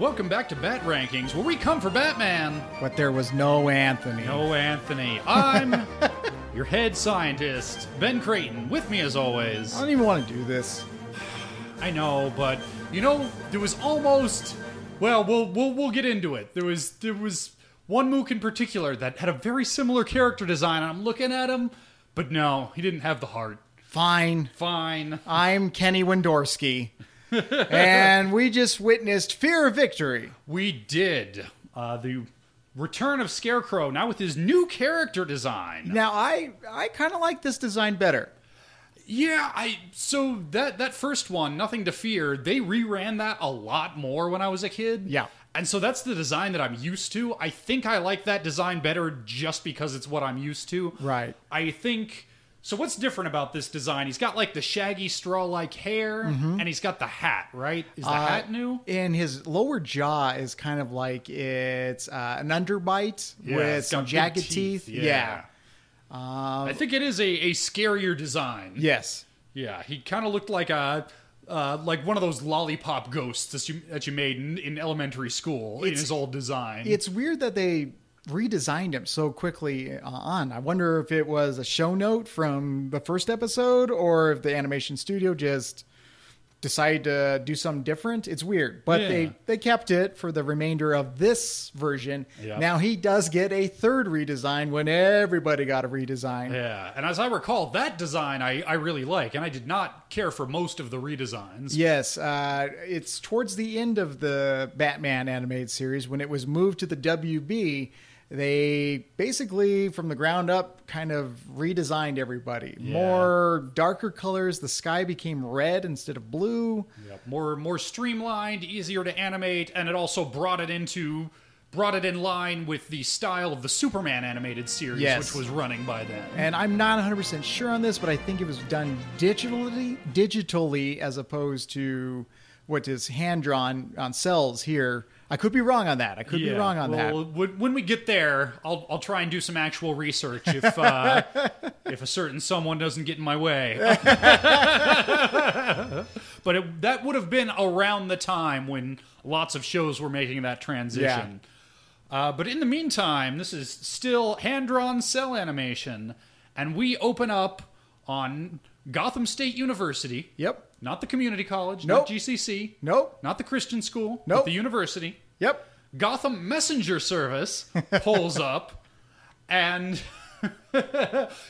Welcome back to Bat Rankings, where we come for Batman. But there was no Anthony. No, Anthony. I'm your head scientist, Ben Creighton. With me, as always. I don't even want to do this. I know, but you know, there was almost. Well, we'll we'll we'll get into it. There was there was one Mook in particular that had a very similar character design. And I'm looking at him, but no, he didn't have the heart. Fine. Fine. I'm Kenny Wendorski. and we just witnessed Fear of Victory. We did uh, the return of Scarecrow now with his new character design. Now I I kind of like this design better. Yeah, I so that that first one, Nothing to Fear, they reran that a lot more when I was a kid. Yeah. And so that's the design that I'm used to. I think I like that design better just because it's what I'm used to. Right. I think so what's different about this design? He's got like the shaggy straw like hair and he's got the hat, right? Is the Uh, hat new? And his lower jaw is kind of like it's uh, an underbite Yeah, with some jagged teeth, teeth. yeah. Um, I think it is a, a scarier design. yes. Yeah, he kind of looked like a uh, like one of those lollipop ghosts that you that you made in, in elementary school in his old design. It's weird that they redesigned him so quickly uh, on. I wonder if it was a show note from the first episode or if the animation studio just decided to do something different. It's weird, but Yeah. they they kept it for the remainder of this version. Yep. Now he does get a third redesign when everybody got a redesign. yeah, and as I recall, that design I, I really like, and I did not care for most of the redesigns. Yes, uh, it's towards the end of the Batman animated series when it was moved to the WB. They basically, from the ground up, kind of redesigned everybody. More darker colors. The sky became red instead of blue. Yep, More more streamlined, easier to animate, and it also brought it into brought it in line with the style of the Superman animated series, Yes. which was running by then. And I'm not 100% sure on this, but I think it was done digitally, digitally as opposed to what is hand drawn on cels here. I could be wrong on that. I could be wrong on that. well, when when we get there, I'll I'll try and do some actual research if uh, if a certain someone doesn't get in my way. but it, that would have been around the time when lots of shows were making that transition. Uh, but in the meantime, this is still hand drawn cel animation, and we open up on Gotham State University. Yep. Not the community college, Nope. not GCC, Nope. not the Christian school, Nope. but the university. Yep. Gotham Messenger Service pulls up, and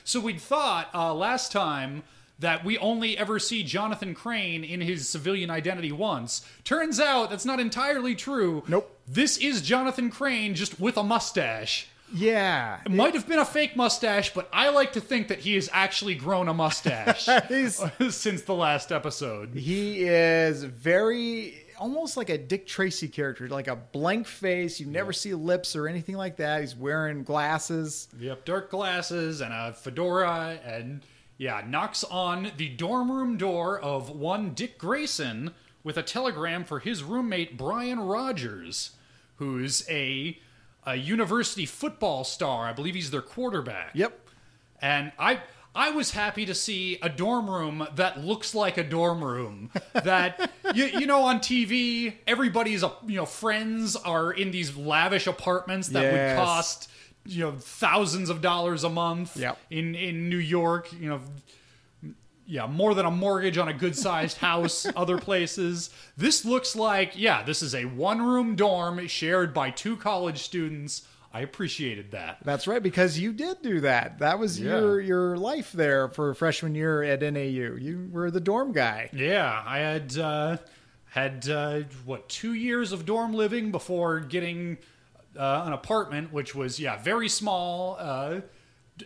so we'd thought uh, last time that we only ever see Jonathan Crane in his civilian identity once. Turns out that's not entirely true. Nope. This is Jonathan Crane just with a mustache. Yeah. It might have been a fake mustache, but I like to think that he has actually grown a mustache since the last episode. He is very almost like a Dick Tracy character, like a blank face. You never see lips or anything like that. He's wearing glasses. Yep, dark glasses and a fedora, and yeah, knocks on the dorm room door of one Dick Grayson with a telegram for his roommate Brian Rogers, who's a a university football star. I believe he's their quarterback. Yep. And I I was happy to see a dorm room that looks like a dorm room. That you, you know on TV, everybody's uh, you know friends are in these lavish apartments that Yes. would cost you know thousands of dollars a month. Yep. In in New York, you know. Yeah, more than a mortgage on a good sized house, other places. This looks like, yeah, this is a one room dorm shared by two college students. I appreciated that. That's right, because you did do that. That was Yeah. your your life there for freshman year at NAU. You were the dorm guy. Yeah, I had uh, had uh, what two years of dorm living before getting uh, an apartment, which was yeah very small.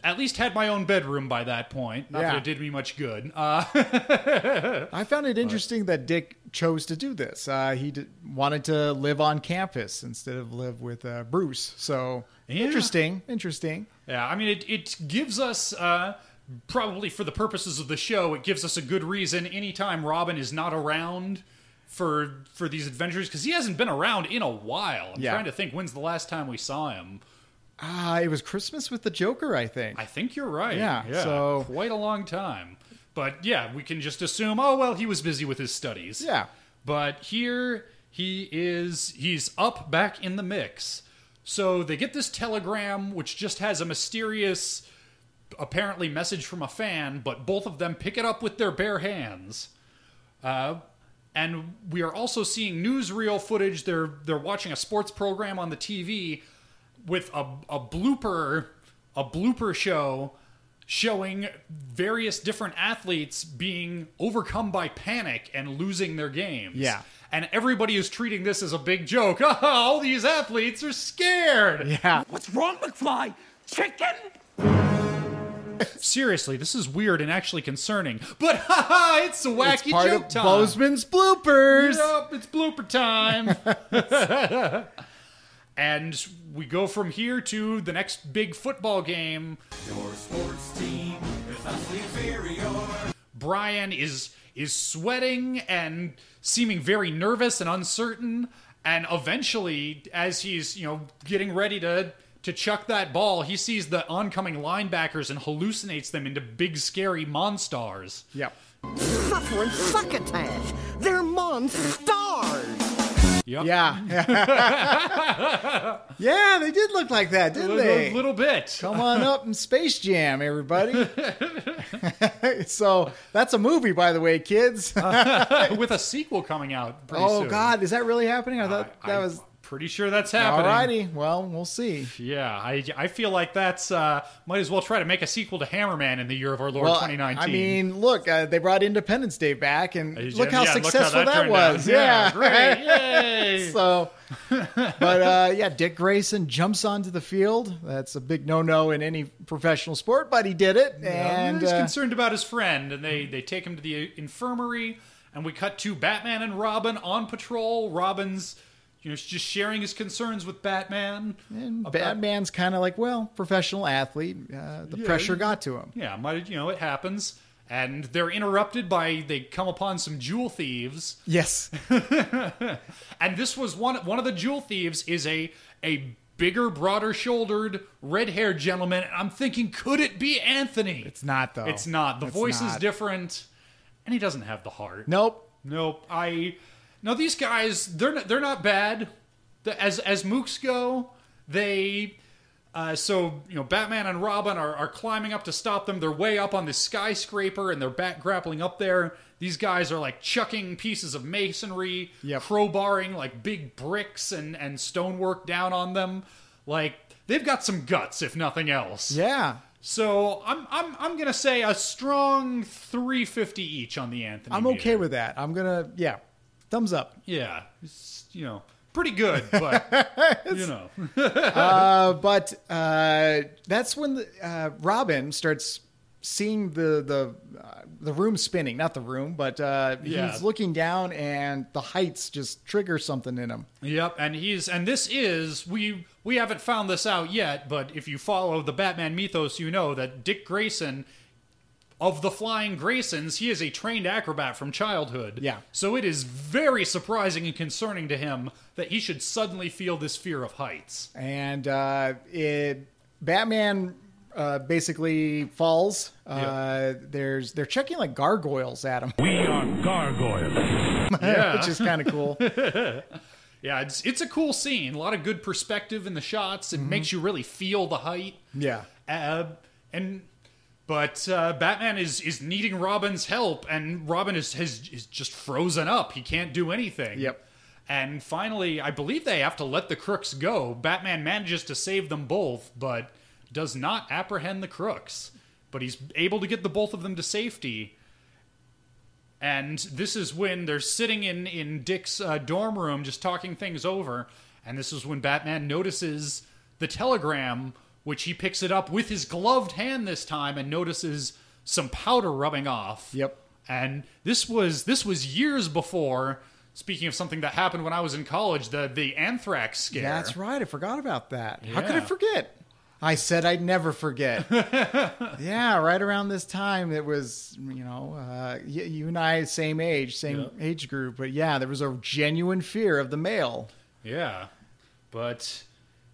At least had my own bedroom by that point. Not that it did me much good. Uh, I found it interesting that Dick chose to do this. Uh, he d- wanted to live on campus instead of live with uh, Bruce. So Yeah. interesting, interesting. yeah, I mean it. It gives us. Uh, Probably for the purposes of the show, it gives us a good reason anytime Robin is not around for for these adventures because he hasn't been around in a while. I'm Yeah. trying to think when's the last time we saw him. Ah, it was Christmas with the Joker, I think. I think you're right. Yeah, so- quite a long time. But yeah, we can just assume, oh well, he was busy with his studies. Yeah. But here he is he's up back in the mix. So they get this telegram which just has a mysterious apparently message from a fan, but both of them pick it up with their bare hands. Uh, and we are also seeing newsreel footage. They're they're watching a sports program on the TV with a, a blooper a blooper show showing various different athletes being overcome by panic and losing their games. Yeah. And everybody is treating this as a big joke. Oh, all these athletes are scared. Yeah. What's wrong, McFly? Chicken? Seriously, this is weird and actually concerning. But haha, it's a wacky It's part joke of time. Bozeman's bloopers. Yup, it's blooper time. and we go from here to the next big football game. Your sports team is vastly inferior. Brian is is sweating and seeming very nervous and uncertain. And eventually, as he's you know getting ready to to chuck that ball, he sees the oncoming linebackers and hallucinates them into big scary monsters. Yep. suffering succotash. They're monstars. Yep. Yeah. yeah, they did look like that, didn't little, they? A little bit. Come on up in Space Jam, everybody. so that's a movie, by the way, kids. with a sequel coming out pretty oh soon. God, is that really happening? I thought I- that I'm was. Pretty sure that's happening. Alrighty, well, we'll see. Yeah, I, I feel like that's uh, might as well try to make a sequel to Hammerman in the year of our Lord Well, 2019. I mean, look, uh, they brought Independence Day back, and Uh, look how yeah, successful that, turned was. out. Yeah, great, yay! so, but uh, yeah, Dick Grayson jumps onto the field. That's a big no-no in any professional sport, but he did it, and he's uh, concerned about his friend, and they they take him to the infirmary, and we cut to Batman and Robin on patrol. Robin's you know just sharing his concerns with Batman. and about- Batman's kind of like, well, professional athlete. Uh, the Yeah, pressure got to him. Yeah, might you know it happens, and they're interrupted by they come upon some jewel thieves. Yes, And this was one one of the jewel thieves is a a bigger, broader shouldered, red haired gentleman. And I'm thinking, could it be Anthony? it's not though. It's not. The It's voice is different, and he doesn't have the heart. Nope. Nope. I no. These guys, they're not, they're not bad. The, as as mooks go, they. Uh, so you know, Batman and Robin are, are climbing up to stop them. They're way up on this skyscraper, and they're back grappling up there. These guys are like chucking pieces of masonry, Yep. crowbarring like big bricks and and stonework down on them. Like they've got some guts, if nothing else. Yeah, So I'm I'm I'm gonna say a strong 350 each on the Anthony. I'm meter. okay with that. I'm gonna yeah, thumbs up. Yeah, it's, you know, pretty good, but you know, Uh, but uh, that's when the, uh, Robin starts seeing the the uh, the room spinning. Not the room, but uh, Yeah. he's looking down, and the heights just trigger something in him. yep. And he's and this is we we haven't found this out yet, but if you follow the Batman mythos, you know that Dick Grayson. Of the Flying Graysons, he is a trained acrobat from childhood. Yeah. So it is very surprising and concerning to him that he should suddenly feel this fear of heights. and uh, it Batman uh, basically falls. Uh, There's they're checking like gargoyles at him, We are gargoyles. Yeah. which is kind of cool. Yeah, it's it's a cool scene. A lot of good perspective in the shots. Mm-hmm. It makes you really feel the height. yeah, Uh, and but uh, Batman is is needing Robin's help, and Robin is has is just frozen up. He can't do anything. Yep. And finally, I believe they have to let the crooks go. Batman manages to save them both, but does not apprehend the crooks. But he's able to get the both of them to safety. And this is when they're sitting in in Dick's uh, dorm room, just talking things over. And this is when Batman notices the telegram, which he picks it up with his gloved hand this time, and notices some powder rubbing off. Yep. And this was this was years before. Speaking of something that happened when I was in college, the the anthrax scare. that's right. I forgot about that. How could I Yeah. forget? I said I'd never forget. yeah, right around this time, it was you know uh, y- you and I same age, same age group, but yeah, there was a genuine fear of the mail. Yeah, but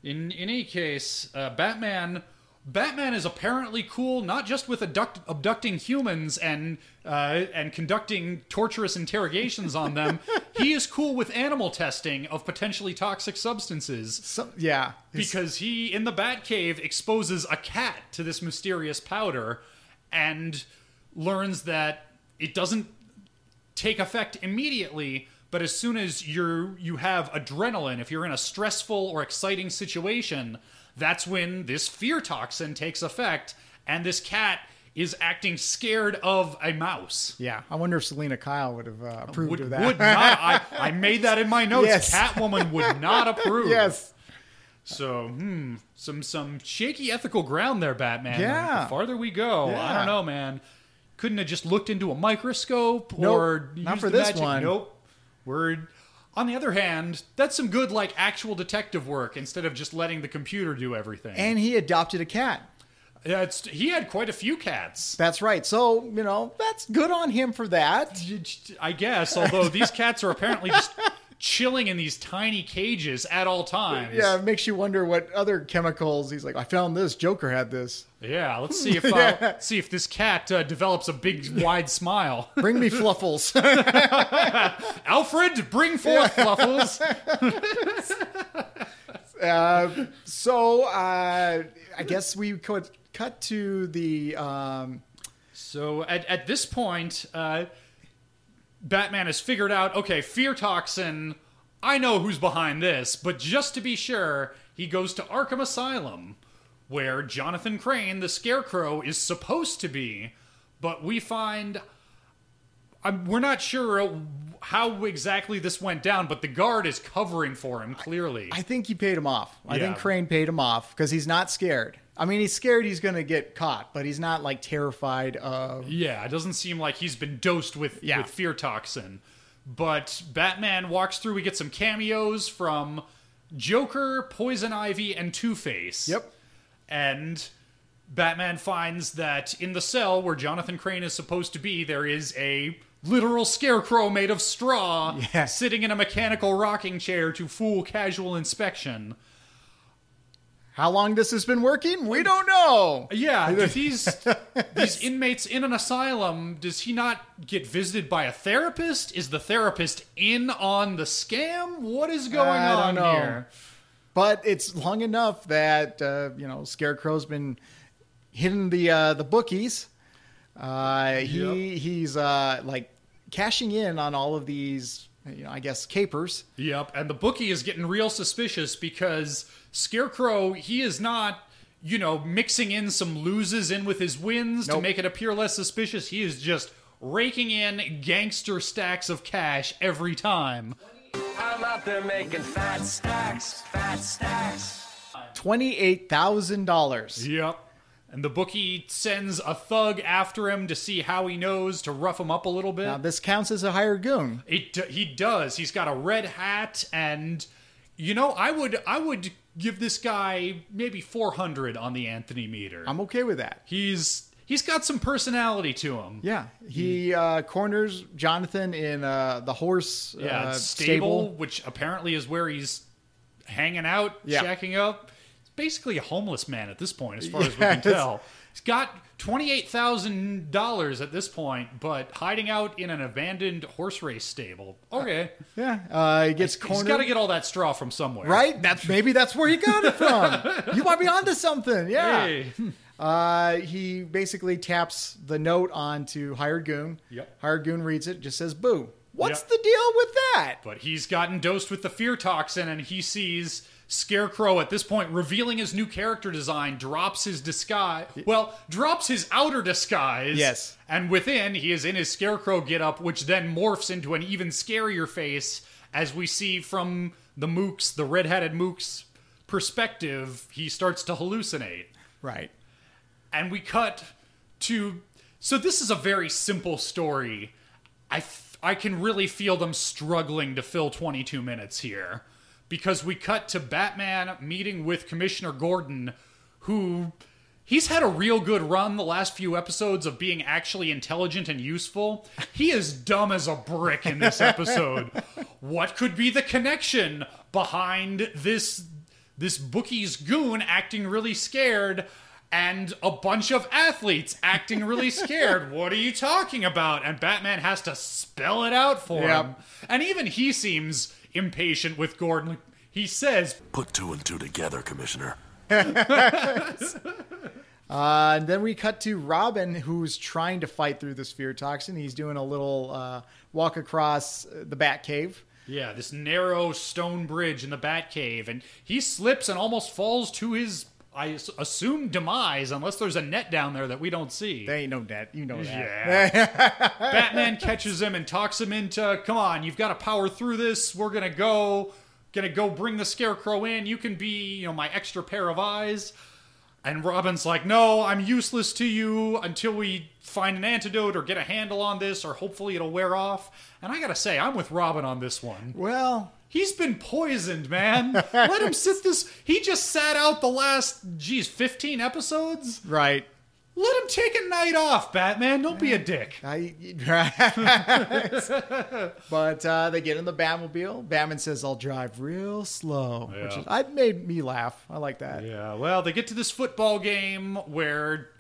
in in any case, uh, Batman Batman is apparently cool not just with abduct- abducting humans and uh, and conducting torturous interrogations on them. he is cool with animal testing of potentially toxic substances Some, yeah. because he in the Batcave exposes a cat to this mysterious powder and learns that it doesn't take effect immediately but as soon as you're you have adrenaline if you're in a stressful or exciting situation that's when this fear toxin takes effect and this cat is acting scared of a mouse yeah. I wonder if Selina Kyle would have uh, approved would, of that. would not I, I made that in my notes Yes. catwoman would not approve yes. so, hmm, some some shaky ethical ground there, Batman. Yeah. The farther we go, I don't know, man. Couldn't have just looked into a microscope Nope, or not for this magic- one. Nope. We're on the other hand, that's some good like actual detective work instead of just letting the computer do everything. And he adopted a cat. yeah, it's, he had quite a few cats. That's right. So, you know, that's good on him for that. I guess, although these cats are apparently just chilling in these tiny cages at all times. Yeah, it makes you wonder what other chemicals. He's like, I found this. Joker had this. Yeah, let's see if uh, Yeah. see if this cat uh, develops a big wide smile. Bring me fluffles. Alfred, bring forth Fluffles. uh, so, uh, I guess we could cut to the. Um, so at, at this point, uh, Batman has figured out, okay, fear toxin. I know who's behind this, but just to be sure, he goes to Arkham Asylum, where Jonathan Crane, the Scarecrow, is supposed to be. But we find I'm, we're not sure how exactly this went down, but the guard is covering for him clearly. I think he paid him off. I think Crane paid him off because he's not scared. I mean, he's scared he's going to get caught, but he's not like terrified of. Yeah, it doesn't seem like he's been dosed with, Yeah. with fear toxin. But Batman walks through. We get some cameos from Joker, Poison Ivy, and Two Face. Yep. And Batman finds that in the cell where Jonathan Crane is supposed to be, there is a literal scarecrow made of straw Yeah. sitting in a mechanical rocking chair to fool casual inspection. How long this has been working? We don't know. Yeah, these these inmates in an asylum, does he not get visited by a therapist? Is the therapist in on the scam? What is going I on here? But it's long enough that uh, you know Scarecrow's been hitting the uh, the bookies. Uh, he he's uh, like cashing in on all of these, you know, I guess capers. Yep, and the bookie is getting real suspicious because Scarecrow, he is not, you know, mixing in some loses in with his wins to make it appear less suspicious. He is just raking in gangster stacks of cash every time. I'm out there making fat stacks, fat stacks. Twenty eight thousand dollars. Yep. And the bookie sends a thug after him to see how he knows to rough him up a little bit. Now this counts as a hired goon. It he does. He's got a red hat, and you know, I would I would give this guy maybe 400 on the Anthony meter. I'm okay with that. he's he's got some personality to him. Yeah, he uh, corners Jonathan in uh, the horse Yeah, uh, stable, stable. which apparently is where he's hanging out, Yeah. shacking up. Basically a homeless man at this point, as far as we can tell. He's got twenty-eight thousand dollars at this point, but hiding out in an abandoned horse race stable. Okay, Yeah, uh, he gets he's cornered. He's got to get all that straw from somewhere, Right? That's maybe that's where he got it from. you might be onto something. Yeah. Hey. Uh, he basically taps the note onto Hired Goon. Yep. Hired Goon reads it, just says "Boo." What's Yep. the deal with that? But he's gotten dosed with the fear toxin, and he sees Scarecrow at this point revealing his new character design, drops his disguise. Well, drops his outer disguise. Yes. And within, he is in his Scarecrow getup, which then morphs into an even scarier face, as we see from the Mooks, the red hatted Mooks perspective, he starts to hallucinate Right. and we cut to so this is a very simple story i f- i can really feel them struggling to fill 22 minutes here because we cut to batman meeting with commissioner gordon who he's had a real good run the last few episodes of being actually intelligent and useful he is dumb as a brick in this episode what could be the connection behind this this bookie's goon acting really scared and a bunch of athletes acting really scared. what are you talking about? And Batman has to spell it out for Yep. him. And even he seems impatient with Gordon. He says, Put two and two together, Commissioner. Uh, and then we cut to Robin, who's trying to fight through this fear toxin. He's doing a little uh, walk across uh, the Batcave. Yeah, this narrow stone bridge in the Batcave, and he slips and almost falls to his, I assume, demise, unless there's a net down there that we don't see. They ain't no net, you know that. Yeah. Batman catches him and talks him into, come on, you've got to power through this. We're gonna go, gonna go bring the Scarecrow in. You can be, you know, my extra pair of eyes. And Robin's like, no, I'm useless to you until we find an antidote or get a handle on this, or hopefully it'll wear off. And I gotta say, I'm with Robin on this one. Well, He's been poisoned, man. Let him sit this. He just sat out the last, geez, 15 episodes? right. Let him take a night off, Batman. Don't be a dick. I, but uh, they get in the Batmobile. Batman says, "I'll drive real slow," which Yeah. is, I made me laugh. I like that. Yeah, well, they get to this football game where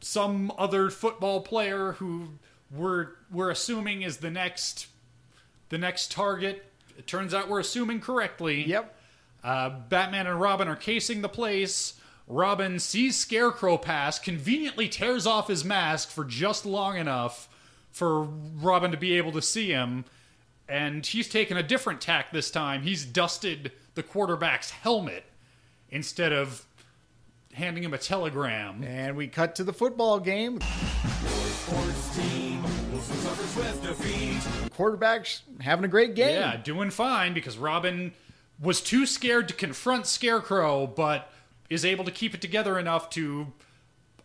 some other football player who we're we're assuming is the next the next target. It turns out we're assuming correctly. Yep. Uh, Batman and Robin are casing the place. Robin sees Scarecrow pass, conveniently tears off his mask for just long enough for Robin to be able to see him. And he's taken a different tack this time. He's dusted the quarterback's helmet instead of handing him a telegram. And we cut to the football game. Quarterback's having a great game. Yeah, doing fine because Robin was too scared to confront Scarecrow, but is able to keep it together enough to,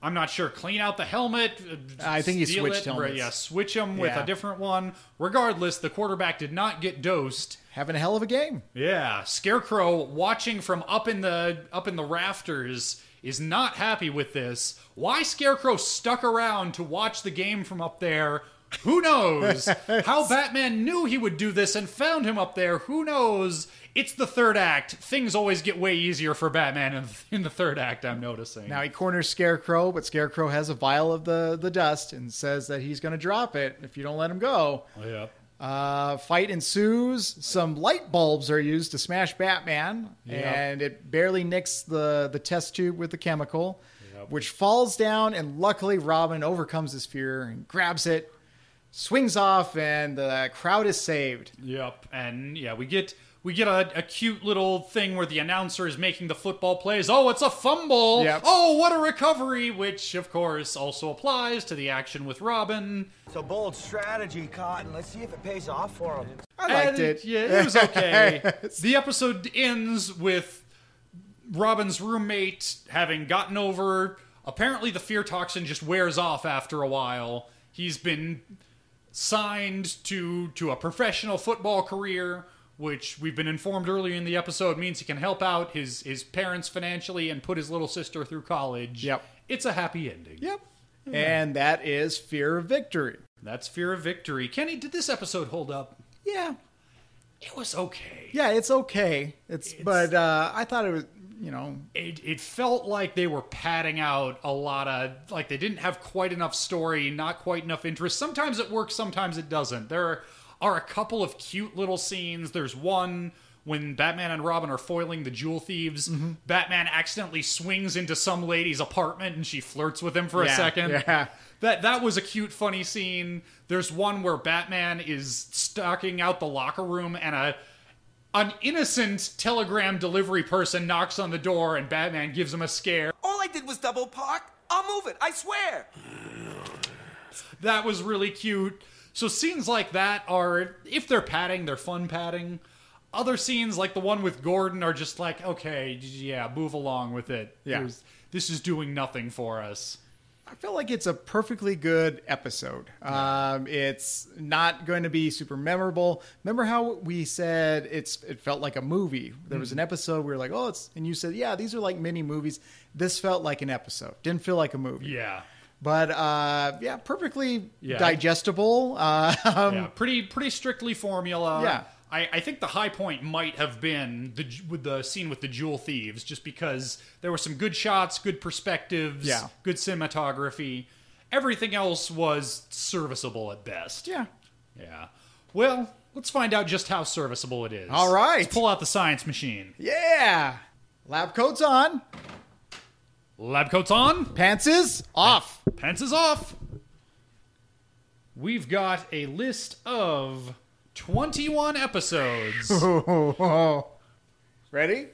I'm not sure, clean out the helmet. uh, I think he switched it, helmets. Yeah, switch him with Yeah. a different one. Regardless, the quarterback did not get dosed. Having a hell of a game. Yeah, Scarecrow watching from up in the up in the rafters is not happy with this. Why Scarecrow stuck around to watch the game from up there? Who knows? How Batman knew he would do this and found him up there? Who knows? It's the third act. Things always get way easier for Batman in, in the third act. I'm noticing. Now he corners Scarecrow, but Scarecrow has a vial of the, the dust and says that he's going to drop it if you don't let him go. Yep. Uh, fight ensues. Some light bulbs are used to smash Batman, Yep. and it barely nicks the, the test tube with the chemical, Yep. which falls down. And luckily, Robin overcomes his fear and grabs it, swings off, and the crowd is saved. Yep, and yeah, we get we get a, a cute little thing where the announcer is making the football plays. Oh, it's a fumble! Yep. Oh, what a recovery! Which, of course, also applies to the action with Robin. It's a bold strategy, Cotton. Let's see if it pays off for him. I liked And, it. Yeah, it was okay. the episode ends with Robin's roommate having gotten over. Apparently, the fear toxin just wears off after a while. He's been signed to to a professional football career, which we've been informed earlier in the episode means he can help out his his parents financially and put his little sister through college. Yep. It's a happy ending. Yep. And that is Fear of Victory. That's Fear of Victory. Kenny, did this episode hold up? Yeah. It was okay. Yeah, it's okay. It's, but uh, I thought it was, you know, it, it felt like they were padding out a lot of like they didn't have quite enough story not quite enough interest. Sometimes it works sometimes it doesn't. There are a couple of cute little scenes. There's one when batman and robin are foiling the jewel thieves. Mm-hmm. batman accidentally swings into some lady's apartment and she flirts with him for a second. yeah. that that was a cute funny scene. There's one where batman is stalking out the locker room and a an innocent telegram delivery person knocks on the door and Batman gives him a scare. All I did was double park. I'll move it, I swear. That was really cute. So scenes like that are if they're padding, they're fun padding. Other scenes like the one with Gordon are just like, okay, yeah, move along with it. Yeah. There's- this is doing nothing for us. I feel like it's a perfectly good episode. Um, it's not going to be super memorable. Remember how we said it's it felt like a movie. There was an episode we were like, oh, it's and you said, yeah, these are like mini movies. This felt like an episode. Didn't feel like a movie. Yeah. But uh, yeah, perfectly Yeah. digestible. Uh, um, yeah, pretty pretty strictly formula. Yeah. I, I think the high point might have been the with the scene with the jewel thieves, just because there were some good shots, good perspectives, Yeah. good cinematography. Everything else was serviceable at best. Yeah. Yeah. Well, let's find out just how serviceable it is. All right. Let's pull out the science machine. Yeah. Lab coats on. Lab coats on. Pants is off. Pants is off. We've got a list of 21 episodes. Ready?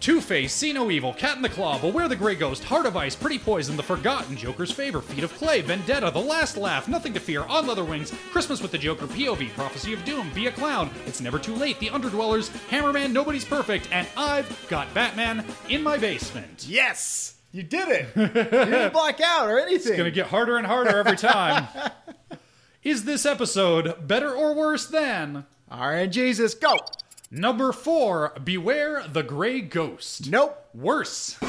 Two Face, See No Evil, Cat in the Claw, Beware the Grey Ghost, Heart of Ice, Pretty Poison, The Forgotten, Joker's Favor, Feet of Clay, Vendetta, The Last Laugh, Nothing to Fear, On Leather Wings, Christmas with the Joker, POV, Prophecy of Doom, Be a Clown, It's Never Too Late, The Underdwellers, Hammerman, Nobody's Perfect, and I've got Batman in my basement. Yes. You did it. you didn't black out or anything. It's gonna get harder and harder every time. Is this episode better or worse than All right, Jesus, go. number four? Beware the Grey Ghost. Nope. Worse.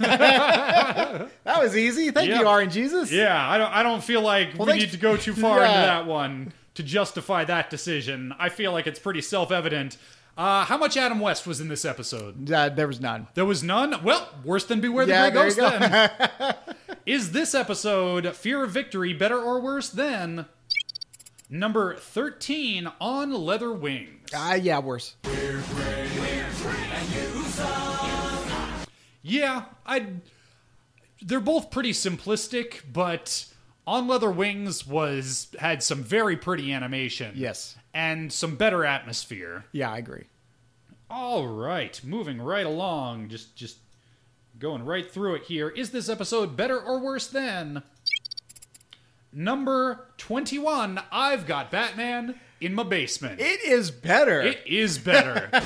That was easy. Thank Yep. you, Orange Jesus. Yeah, I don't. I don't feel like we thanks- need to go too far into Yeah. that one to justify that decision. I feel like it's pretty self-evident. Uh, how much Adam West was in this episode? Uh, there was none. There was none. Well, worse than Beware the Yeah, Grey there you Ghost. Then is this episode Fear of Victory better or worse than number thirteen on Leather Wings? Ah, yeah, worse. Yeah, I. They're both pretty simplistic, but on Leather Wings was had some very pretty animation. Yes. and some better atmosphere. Yeah, I agree. All right, moving right along, just just going right through it here. Is this episode better or worse than number 21? I've got Batman in my basement. It is better. It is better.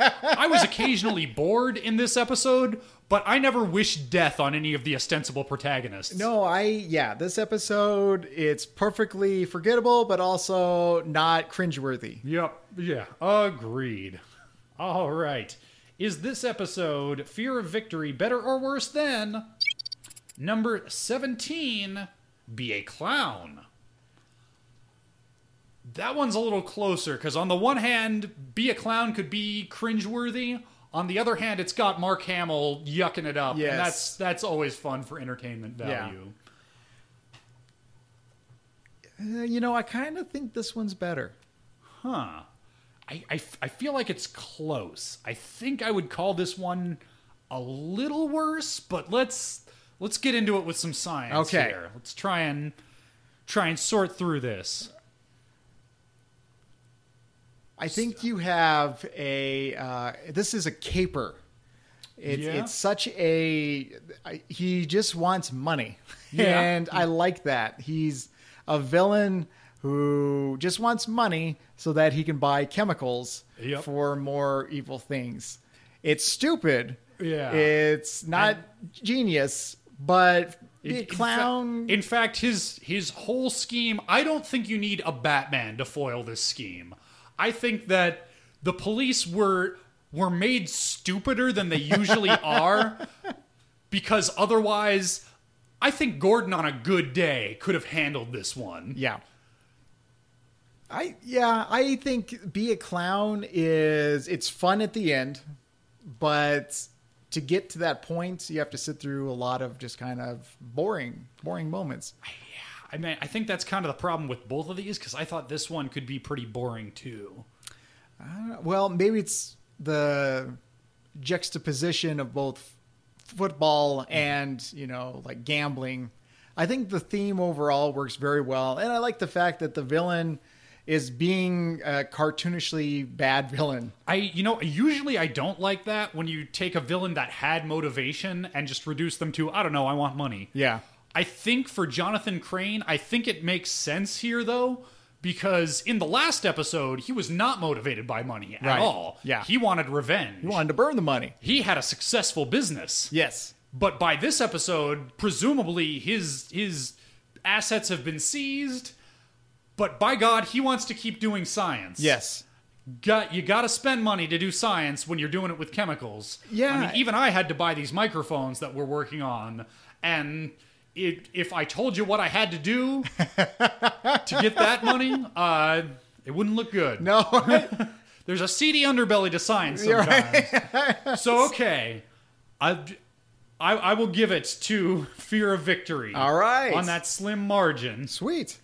I was occasionally bored in this episode, but I never wished death on any of the ostensible protagonists. no, I yeah, this episode it's perfectly forgettable, but also not cringeworthy. Yep. Yeah. Agreed. All right. Is this episode Fear of Victory better or worse than number 17 Be a Clown? That one's a little closer because on the one hand, Be a Clown could be cringeworthy. On the other hand, it's got Mark Hamill yucking it up, Yes. and that's that's always fun for entertainment Yeah. value. Uh, you know, I kind of think this one's better. Huh. I, I, feel like it's close. I think I would call this one a little worse, but let's let's get into it with some science Okay. here. Let's try and try and sort through this. I think you have a. Uh, this is a caper. It's, Yeah. it's such a. I- He just wants money, Yeah. and I like that. He's a villain who just wants money so that he can buy chemicals Yep. for more evil things. It's stupid. Yeah. It's not genius, but be a In- fa- clown. In fact, his his whole scheme. I don't think you need a Batman to foil this scheme. I think that the police were were made stupider than they usually are, because otherwise, I think Gordon on a good day could have handled this one. Yeah. I yeah, I think be a clown is it's fun at the end, but to get to that point, you have to sit through a lot of just kind of boring, boring moments. I mean, I think that's kind of the problem with both of these because I thought this one could be pretty boring too. Well, maybe it's the juxtaposition of both football mm-hmm. and, you know, like gambling. I think the theme overall works very well, and I like the fact that the villain is being a cartoonishly bad villain. I, you know, usually I don't like that when you take a villain that had motivation and just reduce them to, I don't know, I want money. Yeah. I think for Jonathan Crane, I think it makes sense here though, because in the last episode, he was not motivated by money at Right. all. Yeah. He wanted revenge. He wanted to burn the money. he had a successful business. Yes. But by this episode, presumably his his assets have been seized. But by God, he wants to keep doing science. Yes. got you got to spend money to do science when you're doing it with chemicals. Yeah. I mean, even I had to buy these microphones that we're working on, and it, if I told you what I had to do to get that money, uh, it wouldn't look good. No, There's a seedy underbelly to science sometimes. so okay, I, I I will give it to Fear of Victory. All right. on that slim margin. sweet.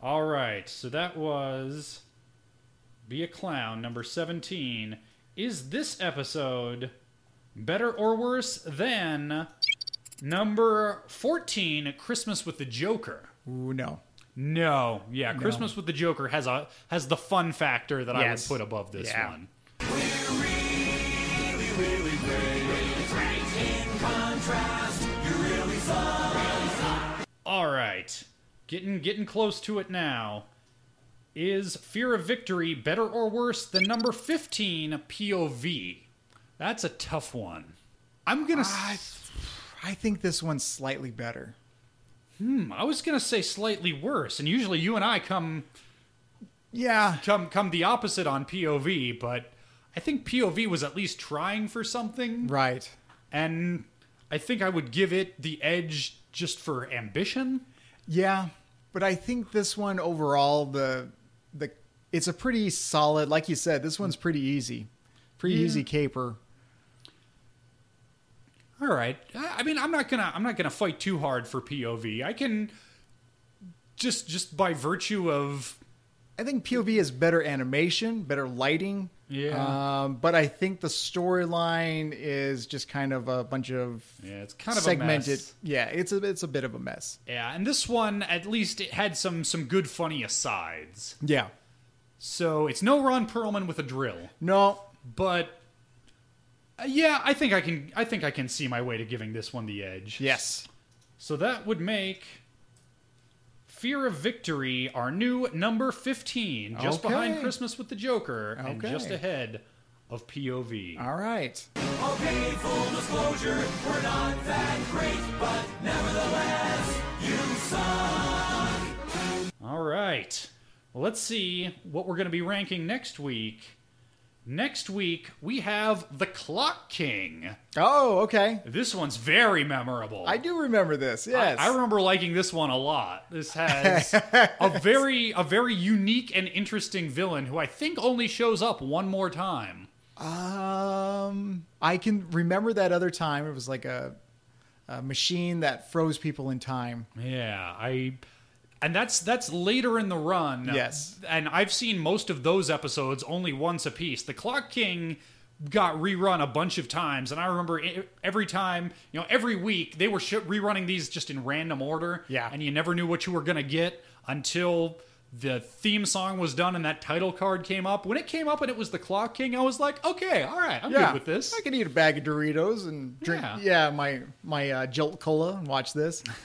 All right, so that was Be a Clown number 17. Is this episode better or worse than number 14, Christmas with the Joker? Ooh, no. No. Yeah, Christmas with the Joker has a has the fun factor that. I would put above this Yeah. one. All right. Getting getting close to it now. Is Fear of Victory better or worse than number 15 POV? That's a tough one. I'm going to I, I think this one's slightly better. Hmm, I was going to say slightly worse and usually you and I come Yeah. come come the opposite on POV, but I think POV was at least trying for something Right. and I think I would give it the edge just for ambition. Yeah, but I think this one overall the the it's a pretty solid. Like you said, this one's pretty easy, pretty Yeah. easy caper. All right. I I mean, I'm not gonna I'm not gonna fight too hard for POV. I can just just by virtue of I think POV is better animation, better lighting. Yeah. Um, but I think the storyline is just kind of a bunch of yeah, it's kind of segmented. A mess. Yeah, it's a it's a bit of a mess. Yeah, and this one at least it had some some good funny asides. Yeah. So it's no Ron Perlman with a drill, No. but uh, yeah, I think I can I think I can see my way to giving this one the edge. Yes. So that would make Fear of Victory our new number 15, just Okay. behind Christmas with the Joker and just ahead of POV. All right. Okay, full disclosure, we're not that great, but nevertheless, you suck. All right. Well, let's see what we're going to be ranking next week. Next week, we have The Clock King. Oh, okay. This one's very memorable. I do remember this. Yes. I, I remember liking this one a lot. This has a very a very unique and interesting villain who I think only shows up one more time. Um, I can remember that other time. It was like a, a machine that froze people in time. Yeah, I and that's that's later in the run. Yes. And I've seen most of those episodes only once a piece. The Clock King got rerun a bunch of times and I remember every time, you know, every week they were sh- rerunning these just in random order Yeah. and you never knew what you were going to get until the theme song was done and that title card came up. When it came up and it was the Clock King, I was like, "Okay, all right, I'm Yeah, good with this." I can eat a bag of Doritos and drink. Yeah. Yeah, my my uh, Jolt Cola and watch this.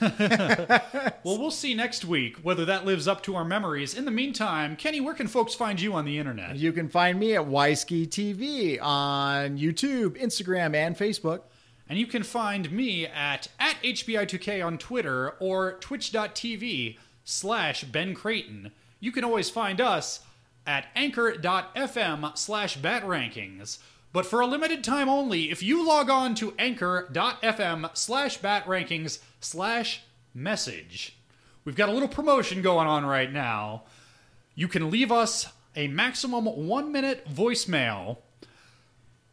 Well, we'll see next week whether that lives up to our memories. In the meantime, Kenny, where can folks find you on the internet? you can find me at Wisky TV on YouTube, Instagram, and Facebook. And you can find me at, at HBI2K on Twitter or twitch.tv slash Ben Creighton. You can always find us at anchor.fm slash batrankings. But for a limited time only, if you log on to anchor.fm slash batrankings slash message, we've got a little promotion going on right now. You can leave us a maximum one minute voicemail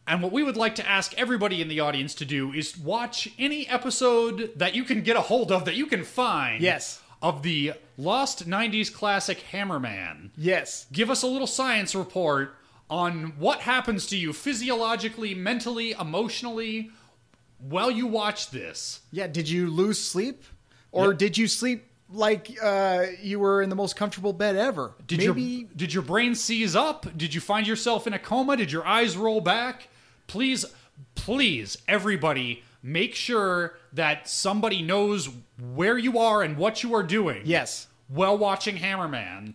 and what we would like to ask everybody in the audience to do is watch any episode that you can get a hold of, that you can find. Yes. Of the lost 90s classic Hammerman. Yes. Give us a little science report on what happens to you physiologically, mentally, emotionally while you watch this. Yeah. Did you lose sleep, or Yep. did you sleep like uh, you were in the most comfortable bed ever? Did Maybe. your did your brain seize up? Did you find yourself in a coma? Did your eyes roll back? Please, please, everybody, make sure that somebody knows where you are and what you are doing. Yes. While watching Hammerman.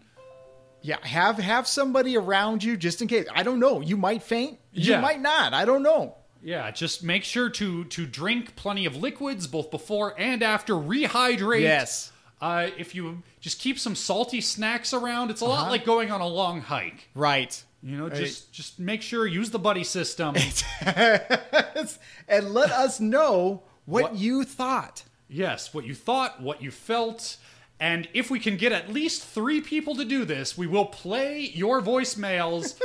Yeah, have have somebody around you just in case. I don't know. You might faint. You Yeah. might not. I don't know. Yeah, just make sure to to drink plenty of liquids both before and after. Rehydrate. Yes. Uh, if you just keep some salty snacks around, it's a lot like going on a long hike. Right. You know, just just make sure use the buddy system. and let us know what, What- you thought. yes, what you thought, what you felt, and if we can get at least three people to do this, we will play your voicemails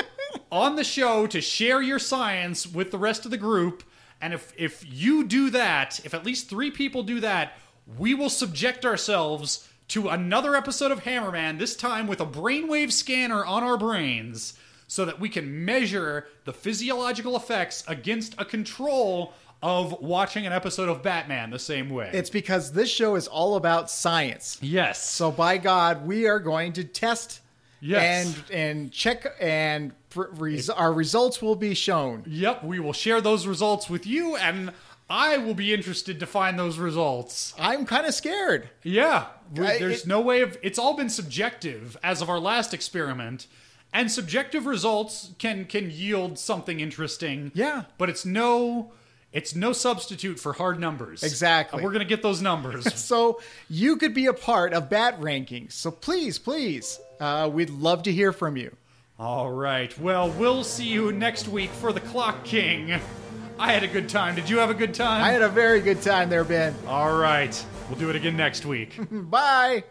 on the show to share your science with the rest of the group. And if if you do that, if at least three people do that, we will subject ourselves to another episode of Hammerman, this time with a brainwave scanner on our brains, so that we can measure the physiological effects against a control of watching an episode of Batman the same way. It's because this show is all about science. yes. So by God, we are going to test Yes. and and check and res- our results will be shown. Yep, we will share those results with you, and I will be interested to find those results. I'm kind of scared. Yeah, I- there's it- no way of. It's all been subjective as of our last experiment, and subjective results can can yield something interesting. Yeah. but it's no. It's no substitute for hard numbers. Exactly. And we're gonna get those numbers. So you could be a part of Bat Rankings. So please, please, uh, we'd love to hear from you. all right. Well, we'll see you next week for the Clock King. I had a good time. Did you have a good time? I had a very good time there, Ben. all right. We'll do it again next week. Bye.